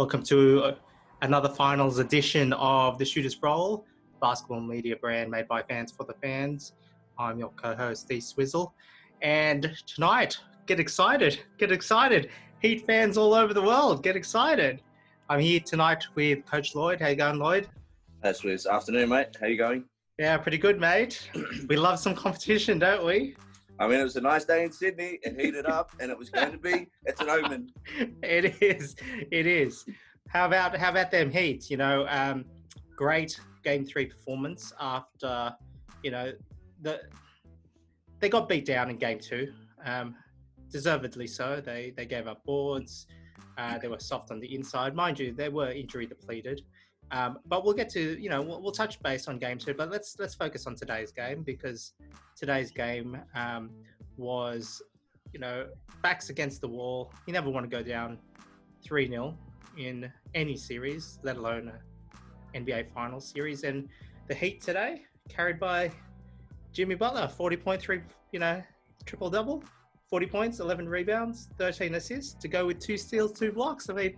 Welcome to uh, another finals edition of the Shooters Brawl, basketball media brand made by fans for the fans. I'm your co-host Steve Swizzle, and tonight, get excited, get excited! Heat fans all over the world, get excited! I'm here tonight with Coach Lloyd. How you going, Lloyd? That's Wiz. Afternoon, mate. How you going? Yeah, pretty good, mate. we love some competition, don't we? I mean, it was a nice day in Sydney. It heated up, and it was going to be. It's an omen. It is. It is. How about how about them heats? You know, um, great game three performance after you know the they got beat down in game two, um, deservedly so. They they gave up boards. Uh, they were soft on the inside, mind you. They were injury depleted. Um, but we'll get to you know we'll, we'll, touch base on game two, but let's let's focus on today's game because today's game um, was you know backs against the wall. You never want to go down three 0 in any series, let alone a NBA Finals series. And the Heat today carried by Jimmy Butler, forty point three, you know, triple double, forty points, eleven rebounds, thirteen assists to go with two steals, two blocks. I mean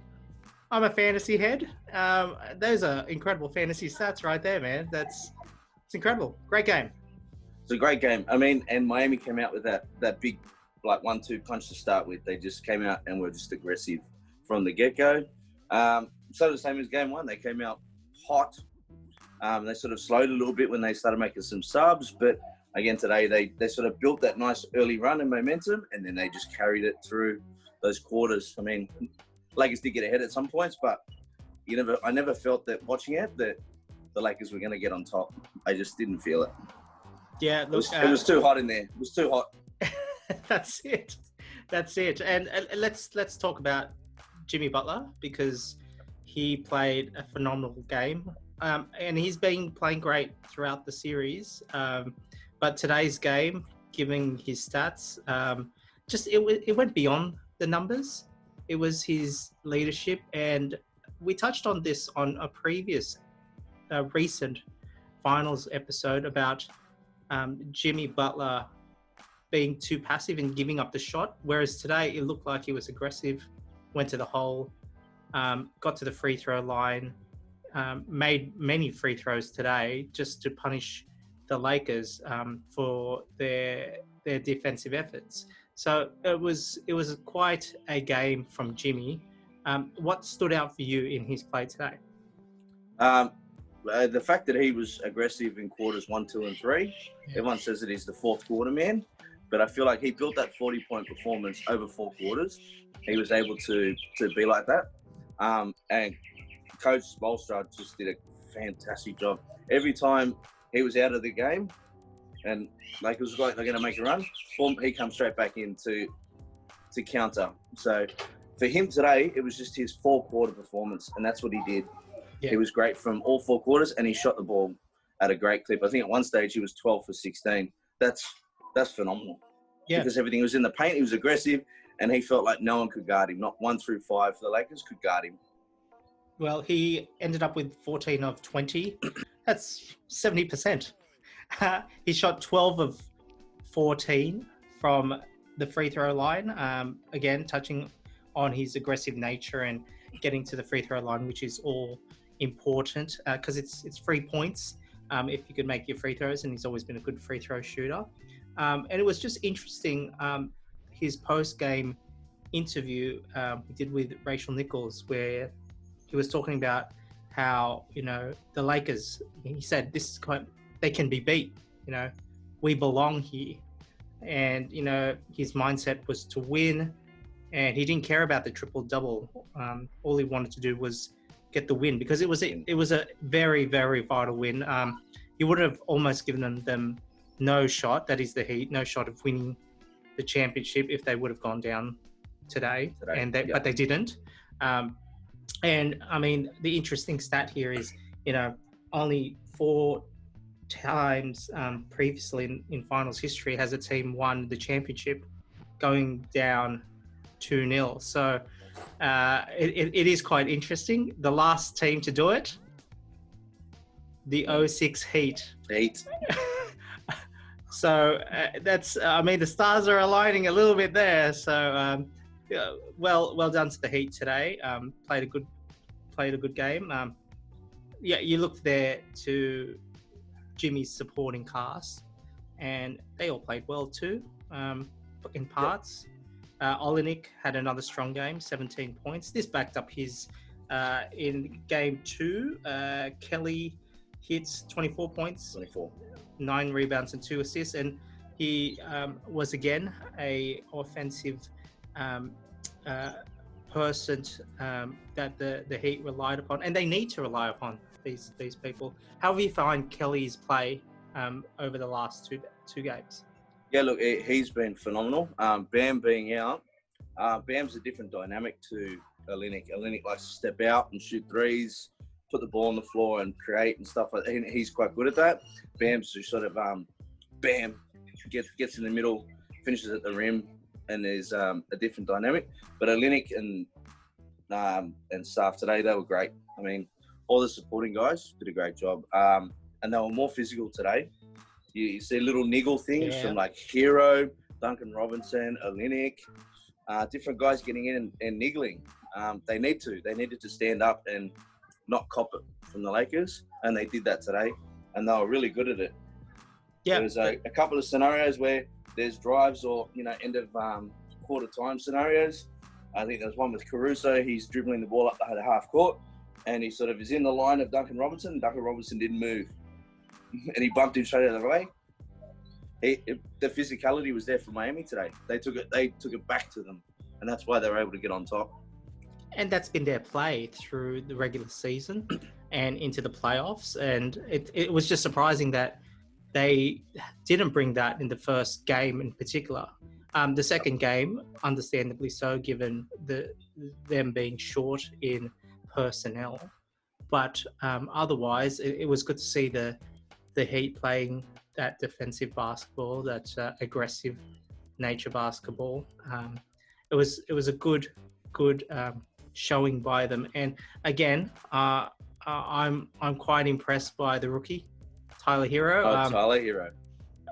I'm a fantasy head. Um, those are incredible fantasy stats right there, man. That's it's incredible. Great game. It's a great game. I mean, and Miami came out with that that big like one-two punch to start with. They just came out and were just aggressive from the get-go. Um, so the same as game one. They came out hot. Um, they sort of slowed a little bit when they started making some subs, but again today they they sort of built that nice early run and momentum, and then they just carried it through those quarters. I mean, Lakers did get ahead at some points, but you never, I never felt that watching it that the Lakers were going to get on top. I just didn't feel it. Yeah, look, it was, uh, it was too hot in there. It was too hot. that's it. That's it. And uh, let's let's talk about Jimmy Butler because he played a phenomenal game, um, and he's been playing great throughout the series. Um, but today's game, giving his stats, um, just it, it went beyond the numbers it was his leadership, and we touched on this on a previous, uh, recent finals episode about um, Jimmy Butler being too passive and giving up the shot. Whereas today it looked like he was aggressive, went to the hole, um, got to the free throw line, um, made many free throws today just to punish the Lakers um, for their their defensive efforts. So it was it was quite a game from Jimmy. Um, what stood out for you in his play today? Um, uh, the fact that he was aggressive in quarters one, two, and three. Everyone says that he's the fourth quarter man, but I feel like he built that forty-point performance over four quarters. He was able to to be like that, um, and Coach Spoelstra just did a fantastic job. Every time he was out of the game, and like it was like they're going to make a run. Boom, he comes straight back in to to counter. So for him today, it was just his four quarter performance, and that's what he did. Yeah. He was great from all four quarters, and he shot the ball at a great clip. I think at one stage he was 12 for 16. That's that's phenomenal. Yeah. Because everything was in the paint, he was aggressive, and he felt like no one could guard him. Not one through five for the Lakers could guard him. Well, he ended up with 14 of 20. That's 70%. he shot 12 of 14 from the free throw line. Um, again, touching on his aggressive nature and getting to the free throw line, which is all important because uh, it's it's free points um, if you could make your free throws, and he's always been a good free throw shooter. Um, and it was just interesting um, his post game interview um, he did with Rachel Nichols, where he was talking about how you know the Lakers. He said this is quite they can be beat. You know, we belong here. And, you know, his mindset was to win and he didn't care about the triple double. Um, all he wanted to do was get the win because it was a, it was a very, very vital win. Um, he would have almost given them, them no shot, that is the Heat, no shot of winning the championship if they would have gone down today, today. and they, but they didn't. Um, and I mean, the interesting stat here is, you know, only four times um, previously in, in, finals history has a team won the championship going down 2 0. So uh, it, it is quite interesting. The last team to do it, the 06 Heat. Heat. so uh, that's, I mean, the stars are aligning a little bit there. So um, well, well done to the Heat today. Um, played a good played a good game. Um, yeah, you look there to Jimmy's supporting cast, and they all played well too, um, in parts. Uh, Olynyk had another strong game, 17 points. This backed up his uh, in game two. Uh, Kelly hits 24 points, 24. nine rebounds and two assists, and he um, was again a offensive um, uh, person um, that the, the Heat relied upon, and they need to rely upon these these people. How have you find Kelly's play um, over the last two two games? Yeah, look, he- he's been phenomenal. Um, Bam being out, uh, Bam's a different dynamic to Olynyk. Olynyk likes to step out and shoot threes, put the ball on the floor and create and stuff like that. He's quite good at that. Bam's just sort of, um, Bam, gets, gets in the middle, finishes at the rim, and there's um, a different dynamic. But Olynyk and um, and staff today, they were great. I mean, all the supporting guys did a great job. Um, and they were more physical today. You, you see little niggle things Yeah. from like Herro, Duncan Robinson, Olynyk, uh, different guys getting in and, and niggling. Um, they need to. They needed to stand up and not cop it from the Lakers, and they did that today, and they were really good at it. Yeah, There's a, a couple of scenarios where there's drives or you know end of um, quarter time scenarios. I think there's one with Caruso. He's dribbling the ball up the half court, and he sort of is in the line of Duncan Robinson. Duncan Robinson didn't move, and he bumped him straight out of the way. He, it, the physicality was there for Miami today. They took it. They took it back to them, and that's why they were able to get on top. and that's been their play through the regular season and into the playoffs. And it, it was just surprising that they didn't bring that in the first game in particular. Um, the second game, understandably so, given the them being short in personnel. But um, otherwise, it, it was good to see the the Heat playing that defensive basketball, that uh, aggressive nature basketball. Um, it was it was a good good um, showing by them. And again, uh, uh, I'm I'm quite impressed by the rookie Tyler Herro. Oh, Um, Tyler Herro.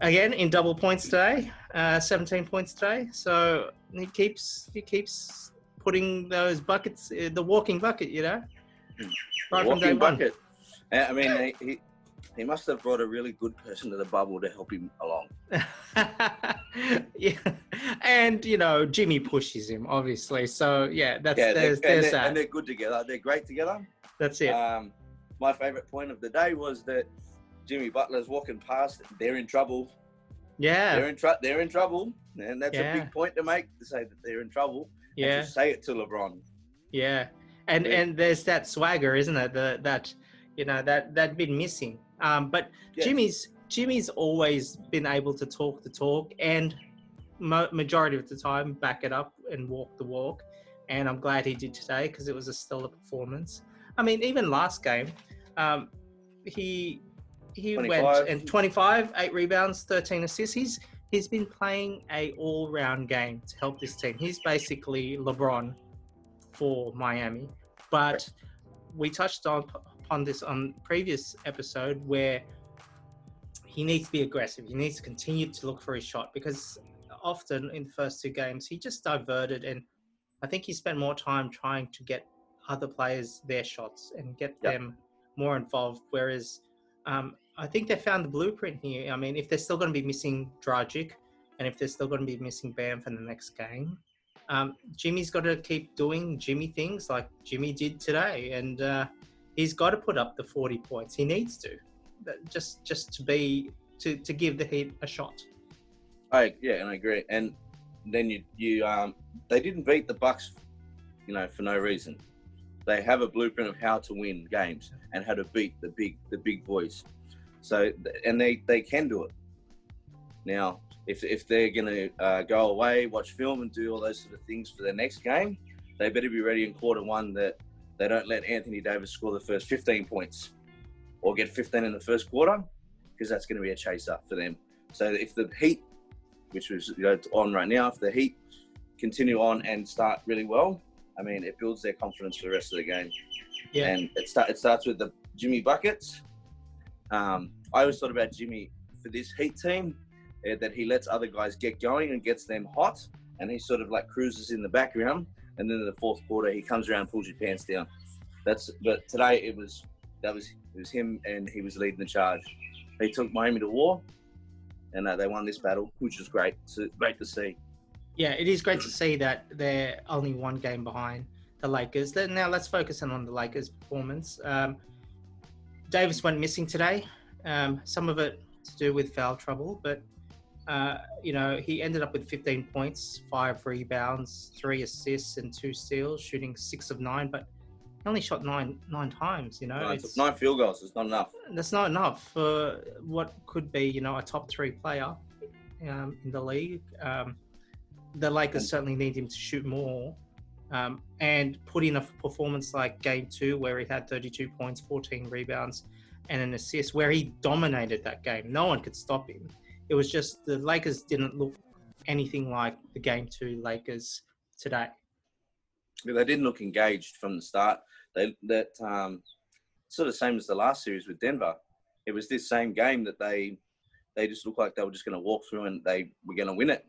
again in double points today, uh, 17 points today. So he keeps he keeps putting those buckets, uh, the walking bucket, you know, right Walking bucket. Uh, I mean, he, he he must have brought a really good person to the bubble to help him along. yeah, and you know Jimmy pushes him obviously. So yeah, that's yeah, they're, there's, and, there's they're, that. and they're good together. They're great together. That's it. Um, my favorite point of the day was that Jimmy Butler's walking past. They're in trouble. yeah, They're in trouble. They're in trouble, and that's a big point to make to say that they're in trouble. Yeah. say it to LeBron. Yeah, and Yeah. and there's that swagger, isn't it? The, that you know that that been missing. Um, but Yeah. Jimmy's Jimmy's always been able to talk the talk, and mo- majority of the time back it up and walk the walk. And I'm glad he did today because it was a stellar performance. I mean, even last game, um, he he 25. went and 25, eight rebounds, 13 assists. He's he's been playing a all-round game to help this team. He's basically LeBron for Miami. But we touched on upon this on previous episode where he needs to be aggressive. He needs to continue to look for his shot because often in the first two games he just diverted and I think he spent more time trying to get other players their shots and get Yep. them more involved. Whereas um, I think they found the blueprint here. I mean, if they're still going to be missing Dragic and if they're still going to be missing Bam for the next game, um, Jimmy's got to keep doing Jimmy things like Jimmy did today, and uh, he's got to put up the forty points. He needs to, just just to be to to give the Heat a shot. I yeah, and I agree. And then you you um they didn't beat the Bucks, you know, for no reason. They have a blueprint of how to win games and how to beat the big the big boys. So and they they can do it. Now, if if they're gonna uh, go away, watch film, and do all those sort of things for their next game, they better be ready in quarter one that they don't let Anthony Davis score the first 15 points or get 15 in the first quarter because that's going to be a chase up for them. So if the Heat which was you know, on right now. If the Heat continue on and start really well, I mean, it builds their confidence for the rest of the game. Yeah. And it, start, it starts with the Jimmy buckets. Um, I always thought about Jimmy for this Heat team uh, that he lets other guys get going and gets them hot, and he sort of like cruises in the background. And then in the fourth quarter, he comes around, and pulls your pants down. That's but today it was that was it was him and he was leading the charge. He took Miami to war, and uh, they won this battle, which was great. So great to see. Yeah, it is great to see that they're only one game behind the Lakers. Now let's focus in on the Lakers' performance. Um, Davis went missing today. Um, some of it to do with foul trouble, but uh, you know he ended up with 15 points, five rebounds, three assists, and two steals, shooting six of nine. But he only shot nine nine times. You know, Nine, It's- nine field goals is not enough. that's not enough for what could be, you know, a top three player um, in the league. Um, the Lakers certainly need him to shoot more um, and put in a performance like Game Two, where he had 32 points, 14 rebounds, and an assist, where he dominated that game. No one could stop him. It was just the Lakers didn't look anything like the Game Two Lakers today. Yeah, They didn't look engaged from the start. They that um, sort of same as the last series with Denver. It was this same game that they they just looked like they were just going to walk through and they were going to win it.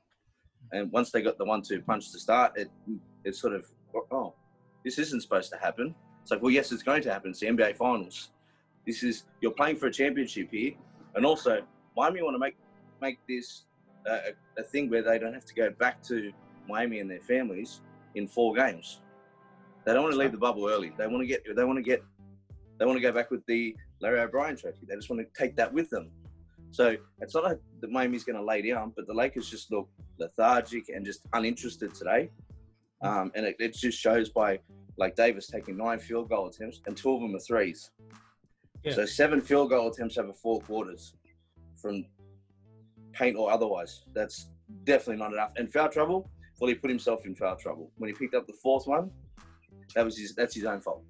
And once they got the one-two punch to start, it it sort of oh, this isn't supposed to happen. It's like well, yes, it's going to happen. It's the NBA Finals. This is you're playing for a championship here, and also Miami want to make make this uh, a, a thing where they don't have to go back to Miami and their families in four games. They don't want to leave the bubble early. They want to get. They want to get. They want to go back with the Larry O'Brien trophy. They just want to take that with them. So it's not like the Miami's going to lay down, but the Lakers just look lethargic and just uninterested today. Um, and it, it just shows by like Davis taking nine field goal attempts and two of them are threes. Yeah. So seven field goal attempts over four quarters from paint or otherwise. That's definitely not enough. And foul trouble, well, he put himself in foul trouble when he picked up the fourth one. That was his. That's his own fault.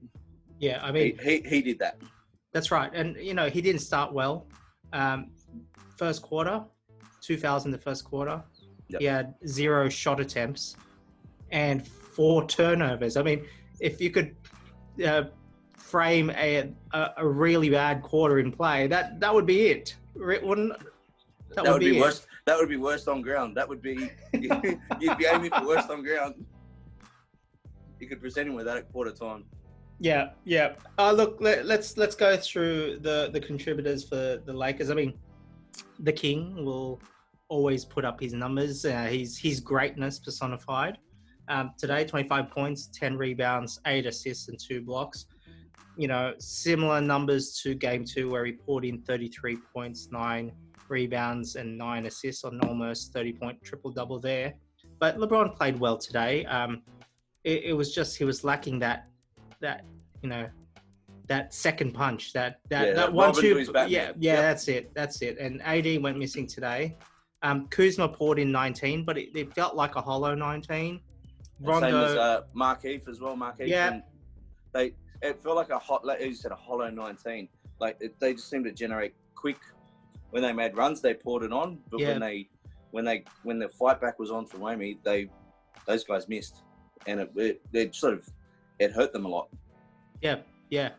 Yeah, I mean, He he, he did that. That's right, and you know he didn't start well. Um, first quarter, two fouls in the first quarter. Yep. He had zero shot attempts and four turnovers. I mean, if you could uh, frame a, a a really bad quarter in play, that that would be it. Re- Wouldn't That, would be, it. worst. That would be worst on ground. That would be. you'd be aiming for worst on ground. You could present him with that at quarter time. Yeah, yeah. Uh, look, let, let's let's go through the the contributors for the Lakers. I mean, the King will always put up his numbers. Uh, he's his greatness personified. Um, today, 25 points, 10 rebounds, eight assists, and two blocks. You know, similar numbers to Game Two, where he poured in 33 points, nine rebounds, and nine assists on almost 30 point triple double there. But LeBron played well today. Um, it, it was just he was lacking that that you know that second punch that that, Yeah, that one two to his Batman. yeah yeah Yep. that's it that's it and AD went missing today um Kuzma poured in 19 but it, it felt like a hollow 19 Same as uh, Markieff as well. Markieff. Yeah. They it felt like a hot. Like you said, a hollow nineteen. Like it, they just seemed to generate quick. When they made runs, they poured it on. But Yeah. when they when they when the fight back was on for Miami, they those guys missed, and it it, it sort of it hurt them a lot. yeah yeah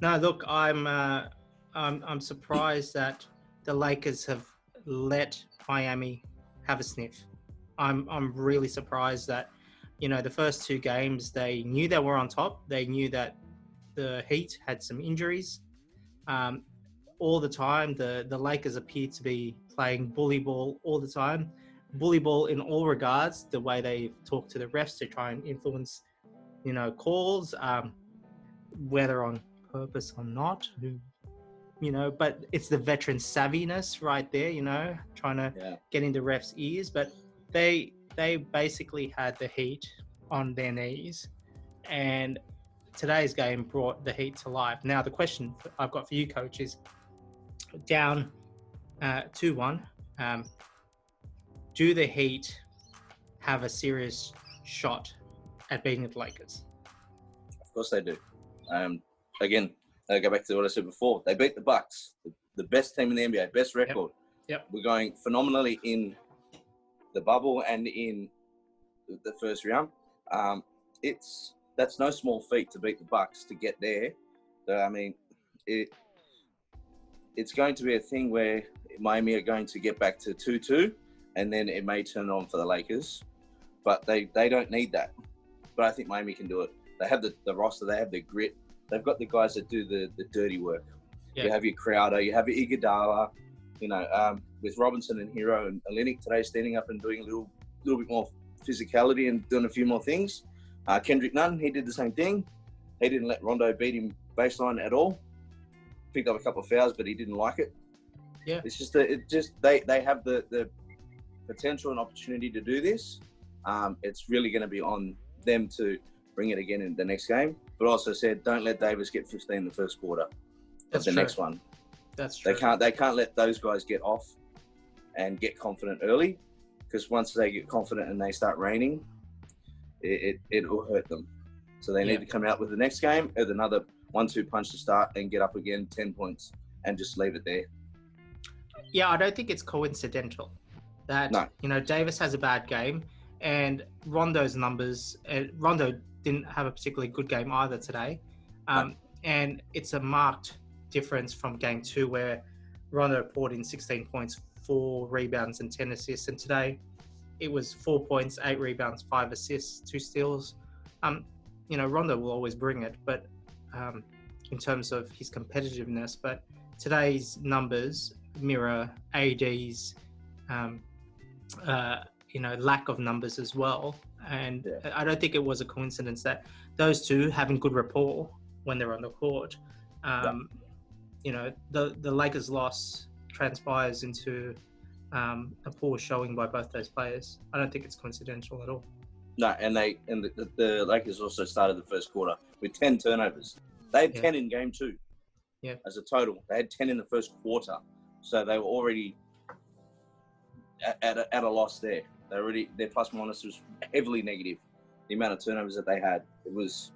no look I'm uh, I'm I'm surprised that the Lakers have let Miami have a sniff I'm I'm really surprised that you know the first two games they knew they were on top. They knew that the Heat had some injuries. Um, all the time, the the Lakers appear to be playing bully ball all the time. Bully ball in all regards. The way they talk to the refs to try and influence, you know, calls, um, whether on purpose or not. Who, you know, but it's the veteran savviness right there. You know, trying to Yeah. get into refs' ears, but they they basically had the Heat on their knees, and today's game brought the Heat to life. Now the question I've got for you, coach, is down uh, two one. Um, do the Heat have a serious shot at beating the Lakers? Of course they do. Um, again, I go back to what I said before. They beat the Bucks, the, best team in the NBA, best record. Yep. We're going phenomenally in the bubble and in the- first round. Um, it's that's no small feat to beat the Bucks to get there. So I mean, it it's going to be a thing where Miami are going to get back to two-two, and then it may turn on for the Lakers. But they they don't need that. But I think Miami can do it. They have the, the roster, they have the grit, they've got the guys that do the, the dirty work. Yeah. You have your Crowder, you have your Iguodala, you know, um, with Robinson and Herro and Olynyk today standing up and doing a little little bit more physicality and doing a few more things. Uh, Kendrick Nunn, he did the same thing. He didn't let Rondo beat him baseline at all. Picked up a couple of fouls, but he didn't like it. Yeah. It's just that it just they they have the the potential and opportunity to do this. Um, it's really going to be on them to bring it again in the next game. But also said, don't let Davis get 15 in the first quarter. That's That's the true. next one. That's true. They can't they can't let those guys get off and get confident early because once they get confident and they start raining, it, it, will hurt them. So they Yeah. need to come out with the next game with another one-two punch to start and get up again ten points and just leave it there. Yeah, I don't think it's coincidental that No. you know Davis has a bad game, and Rondo's numbers. Uh, Rondo didn't have a particularly good game either today, um, and it's a marked difference from game two where Rondo poured in 16 points, four rebounds, and 10 assists, and today it was four points, eight rebounds, five assists, two steals. Um, you know, Rondo will always bring it, but um, in terms of his competitiveness, but today's numbers mirror AD's, um, uh, you know, lack of numbers as well. And Yeah. I don't think it was a coincidence that those two having good rapport when they're on the court. Um, You know, the the Lakers' loss transpires into um, a poor showing by both those players. I don't think it's coincidental at all. No, and they and the, the, Lakers also started the first quarter with ten turnovers. They had Yeah. ten in game two. Yeah. As a total, they had ten in the first quarter, so they were already at, at, a, at a loss there. They already their plus minus was heavily negative. The amount of turnovers that they had, it was,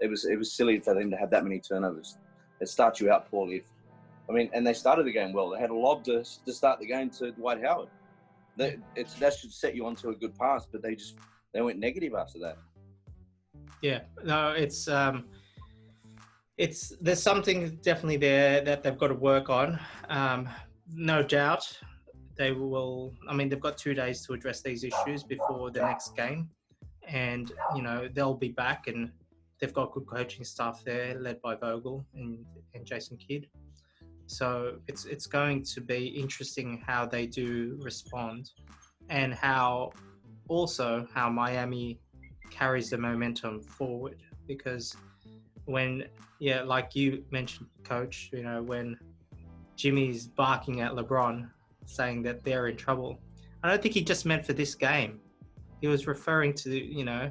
it was, it was silly for them to have that many turnovers. It starts you out poorly. If, I mean, and they started the game well. They had a lob to, to start the game to Dwight Howard. That it's that should set you onto a good pass, but they just they went negative after that. Yeah, no, it's um, it's there's something definitely there that they've got to work on. Um, no doubt, they will. I mean, they've got two days to address these issues before the next game, and you know they'll be back, and they've got good coaching staff there, led by Vogel and and Jason Kidd. So it's it's going to be interesting how they do respond, and how also how Miami carries the momentum forward. Because when yeah like you mentioned coach you know when jimmy's barking at lebron saying that they're in trouble i don't think he just meant for this game. He was referring to you know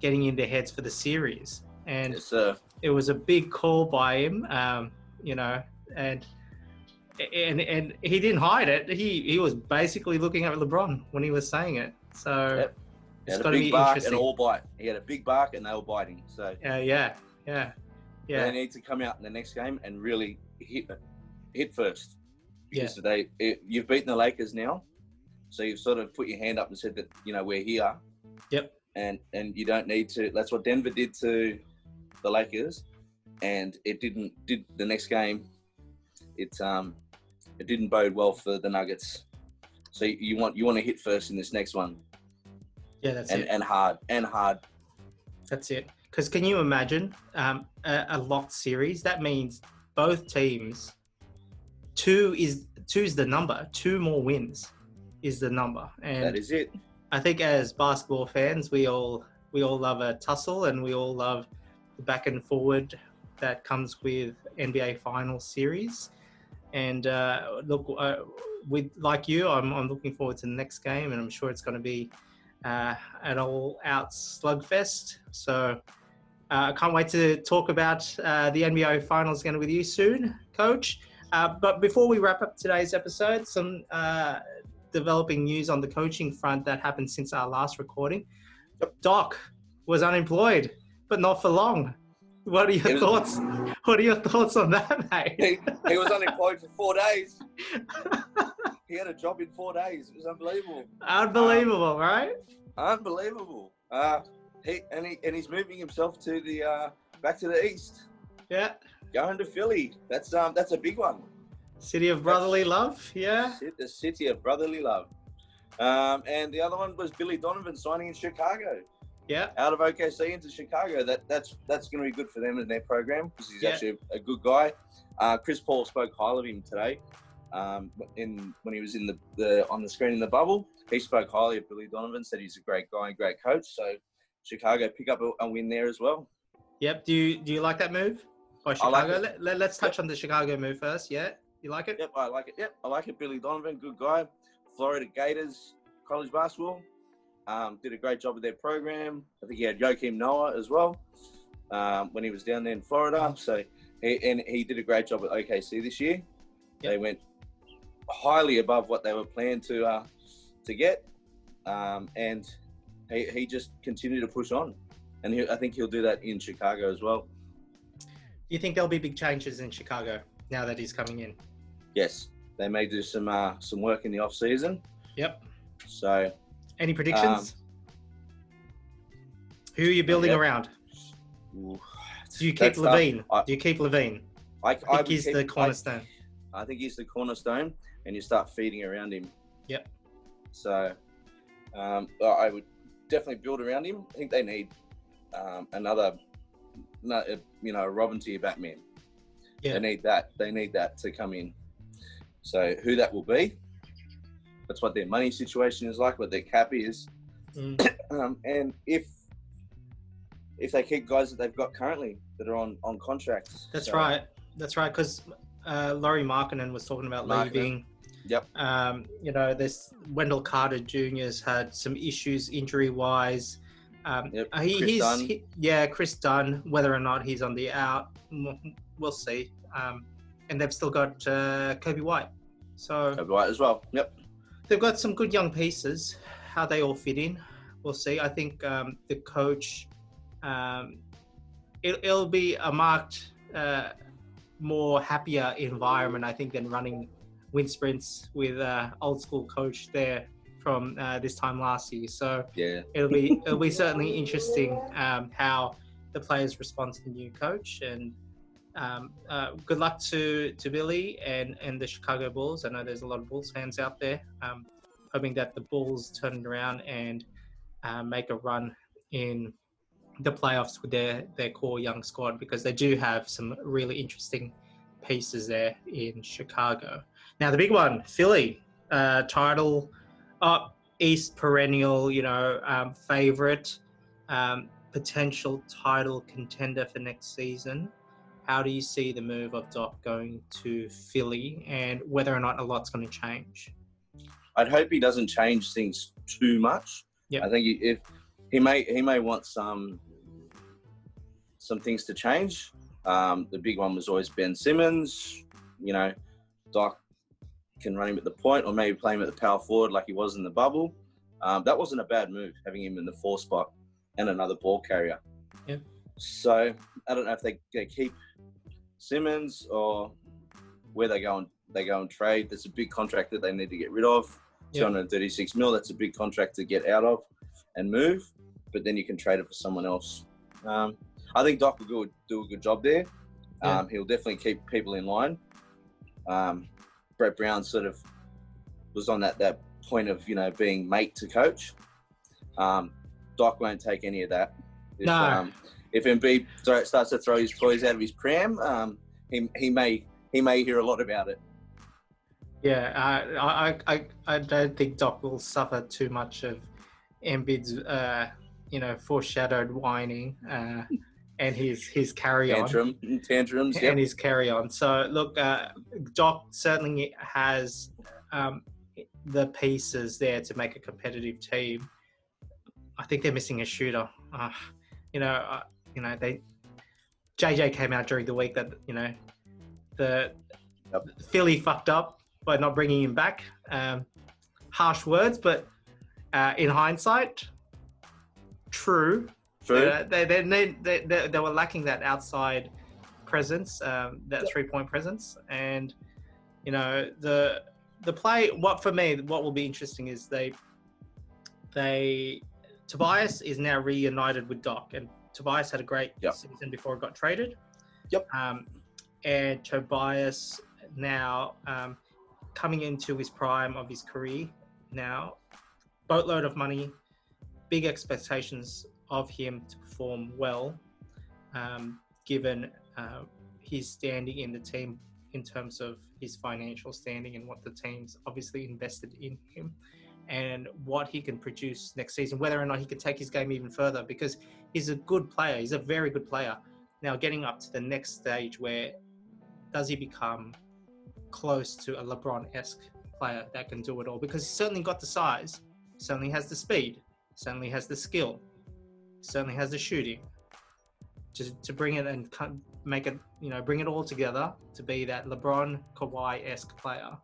getting in their heads for the series. And uh, it was a big call by him um you know and and and he didn't hide it he he was basically looking at lebron when he was saying it so Yep. he it's had got a to big be bark interesting and all bite. He had a big bark and they were biting. So Uh, yeah, yeah, yeah, they need to come out in the next game and really hit hit first. Yeah. They it, you've beaten the Lakers now, so you've sort of put your hand up and said that you know we're here. Yep. And and you don't need to. That's what Denver did to the Lakers, and it didn't did the next game. It um it didn't bode well for the Nuggets. So you, want you want to hit first in this next one, yeah. That's and it. and hard and hard. That's it. Because can you imagine um, a, a locked series? That means both teams. Two is two is the number. Two more wins is the number, and that is it. I think as basketball fans, we all we all love a tussle, and we all love the back and forward that comes with NBA final series. And uh, look, uh, with like you, I'm, I'm looking forward to the next game, and I'm sure it's going to be uh, an all-out slugfest. So uh, I can't wait to talk about uh, the NBA Finals again with you soon, Coach. Uh, but before we wrap up today's episode, some developing news on the coaching front that happened since our last recording. Doc was unemployed, but not for long. What are your was- thoughts? What are your thoughts on that, mate? he, he was unemployed for four days. He had a job in four days. It was unbelievable. Unbelievable, right? Unbelievable. Uh, he and he and he's moving himself to the uh, back to the east, Yeah. going to Philly. That's um that's a big one. City of brotherly love. Yeah. The city of brotherly love. Um, and the other one was Billy Donovan signing in Chicago. Yeah. out of OKC into Chicago. That that's that's going to be good for them and their program because he's Yeah. actually a, a good guy. Uh, Chris Paul spoke highly of him today. Um, in when he was in the, the on the screen in the bubble, he spoke highly of Billy Donovan. Said he's a great guy and great coach. So Chicago pick up a, a win there as well. Yep. Do you do you like that move by like Chicago? it. let, let, let's touch on the Chicago move first. Yeah. You like it? Yep, I like it. Yep, I like it. Billy Donovan, good guy. Florida Gators college basketball. Um, did a great job with their program. I think he had Joakim Noah as well um, when he was down there in Florida. So, he, and he did a great job at OKC this year. They went highly above what they were planned to uh, to get, um, and he, he just continued to push on. And he, I think he'll do that in Chicago as well. Do you think there'll be big changes in Chicago now that he's coming in? Yes, they may do some uh, some work in the off season. Yep. So Any predictions? Who are you building yet. around? Ooh, Do you keep. LaVine? I- Do you keep LaVine? I, I I think he's keep- the cornerstone. I, think he's the cornerstone, and you start feeding around him. Yep. So, um, I would definitely build around him. I think they need um, another, uh, you know, a Robin to your Batman. Yeah. They need that. They need that to come in. So, who that will be? That's what their money situation is like, what their cap is, Mm. um, and if if they keep guys that they've got currently that are on on contracts. That's So, right. That's right. Because uh, Lauri Markkanen was talking about Markkinen. leaving. Yep. Um, you know, this Wendell Carter Jr.'s had some issues injury wise. Um, Yep. uh, he, Chris he's Dunn. he- yeah, Kris Dunn. Whether or not he's on the out, we'll see. Um, and they've still got uh, Coby White. So Coby White as well. Yep. They've got some good young pieces. How they all fit in, we'll see. I think um, the coach, um, it, it'll be a marked, uh, more happier environment, I think, than running wind sprints with uh, old school coach there from uh, this time last year. So Yeah. it'll be it'll be certainly interesting um, how the players respond to the new coach and. Um, uh, good luck to, to Billy and, and the Chicago Bulls. I know there's a lot of Bulls fans out there. Um, hoping that the Bulls turn around and uh, make a run in the playoffs with their, their core young squad because they do have some really interesting pieces there in Chicago. Now, the big one, Philly, uh, title up, East perennial, you know, um, favorite, um, potential title contender for next season. How do you see the move of Doc going to Philly and whether or not a lot's going to change? I'd hope he doesn't change things too much. Yep. I think he- if he may he may want some some things to change. Um, the big one was always Ben Simmons. You know, Doc can run him at the point, or maybe play him at the power forward like he was in the bubble. Um, that wasn't a bad move, having him in the four spot and another ball carrier. Yeah. So I don't know if they, they keep Simmons or where they go and they go and trade. That's a big contract that they need to get rid of. Yeah. 236 mil. That's a big contract to get out of and move. But then you can trade it for someone else. Um, I think Doc will do, do a good job there. Yeah. Um, he'll definitely keep people in line. Um, Brett Brown sort of was on that that point of you know being mate to coach. Um, Doc won't take any of that. If, No. If Embiid starts to throw his toys out of his pram, um, he, he may he may hear a lot about it. Yeah, I, I, I, I don't think Doc will suffer too much of Embiid's, uh, you know, foreshadowed whining uh, and his his carry on Tantrum, tantrums. Yep. and his carry on. So look, uh, Doc certainly has um, the pieces there to make a competitive team. I think they're missing a shooter. Uh, you know, uh, you know they. JJ came out during the week that you know the Yep. Philly fucked up by not bringing him back. Um, harsh words, but uh, in hindsight, true. True. Uh, they, they, they, they, they, they were lacking that outside presence, um, that three point presence, and you know the the play. What for me, what will be interesting is they they Tobias is now reunited with Doc, and Tobias had a great Yep. season before it got traded. Yep. Um, and Tobias now um, coming into his prime of his career now, boatload of money, big expectations of him to perform well, um, given uh, his standing in the team in terms of his financial standing and what the team's obviously invested in him and what he can produce next season, whether or not he can take his game even further, because he's a good player. He's a very good player. Now, getting up to the next stage where does he become close to a LeBron esque player that can do it all? Because he's certainly got the size, certainly has the speed, certainly has the skill, certainly has the shooting to, to bring it and make it, you know, bring it all together to be that LeBron Kawhi esque player.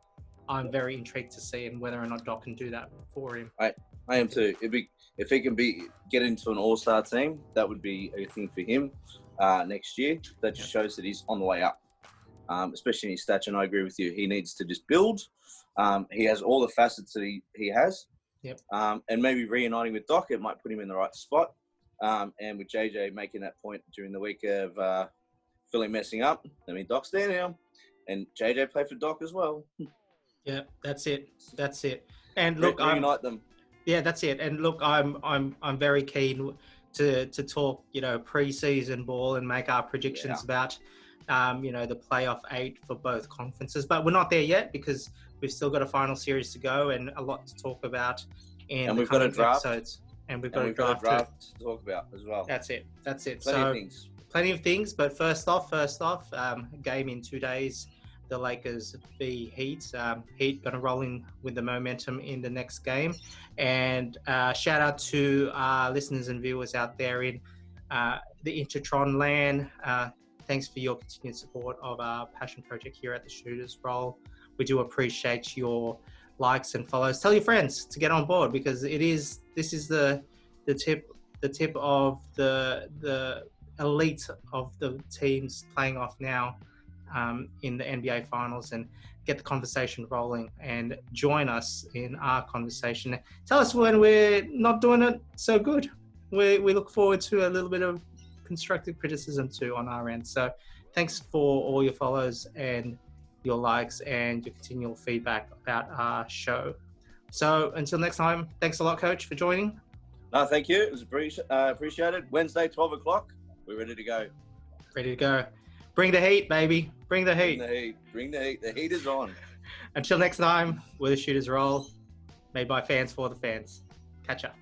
I'm very intrigued to see and whether or not Doc can do that for him. I, I am too. If he, if he can be get into an All Star team, that would be a thing for him uh, next year. That just shows that he's on the way up, um, especially in his stature. And I agree with you. He needs to just build. Um, he has all the facets that he, he has. Yep. Um, and maybe reuniting with Doc, it might put him in the right spot. Um, and with JJ making that point during the week of uh, Philly messing up, I mean, Doc's there now. And JJ played for Doc as well. Yeah, that's it. That's it. And look, Re- reunite them. Yeah, that's it. And look, I'm I'm I'm very keen to to talk, you know, preseason ball and make our predictions yeah. about, um, you know, the playoff eight for both conferences. But we're not there yet because we've still got a final series to go and a lot to talk about. In and we've got a draft. Episodes. And we've got, and a, draft got a draft to, to talk about as well. That's it. That's it. Plenty so, of things. Plenty of things. But first off, first off, um, game in two days the Lakers v Heat. Um, Heat going to roll in with the momentum in the next game. And uh, shout out to our listeners and viewers out there in uh, the Intertron land. Uh, thanks for your continued support of our passion project here at the Shooters Roll. We do appreciate your likes and follows. Tell your friends to get on board because it is this is the the tip the tip of the the elite of the teams playing off now um, in the NBA Finals and get the conversation rolling and join us in our conversation. Tell us when we're not doing it so good. We, we look forward to a little bit of constructive criticism too on our end. So thanks for all your follows and your likes and your continual feedback about our show. So until next time, thanks a lot, Coach, for joining. No, thank you. It was appreciated. Uh, appreciated. Wednesday, 12 o'clock. We're ready to go. Ready to go. Bring the heat, baby. Bring the heat. Bring the heat. Bring the heat. The heat is on. Until next time, where the shooters roll, made by fans for the fans. Catch up.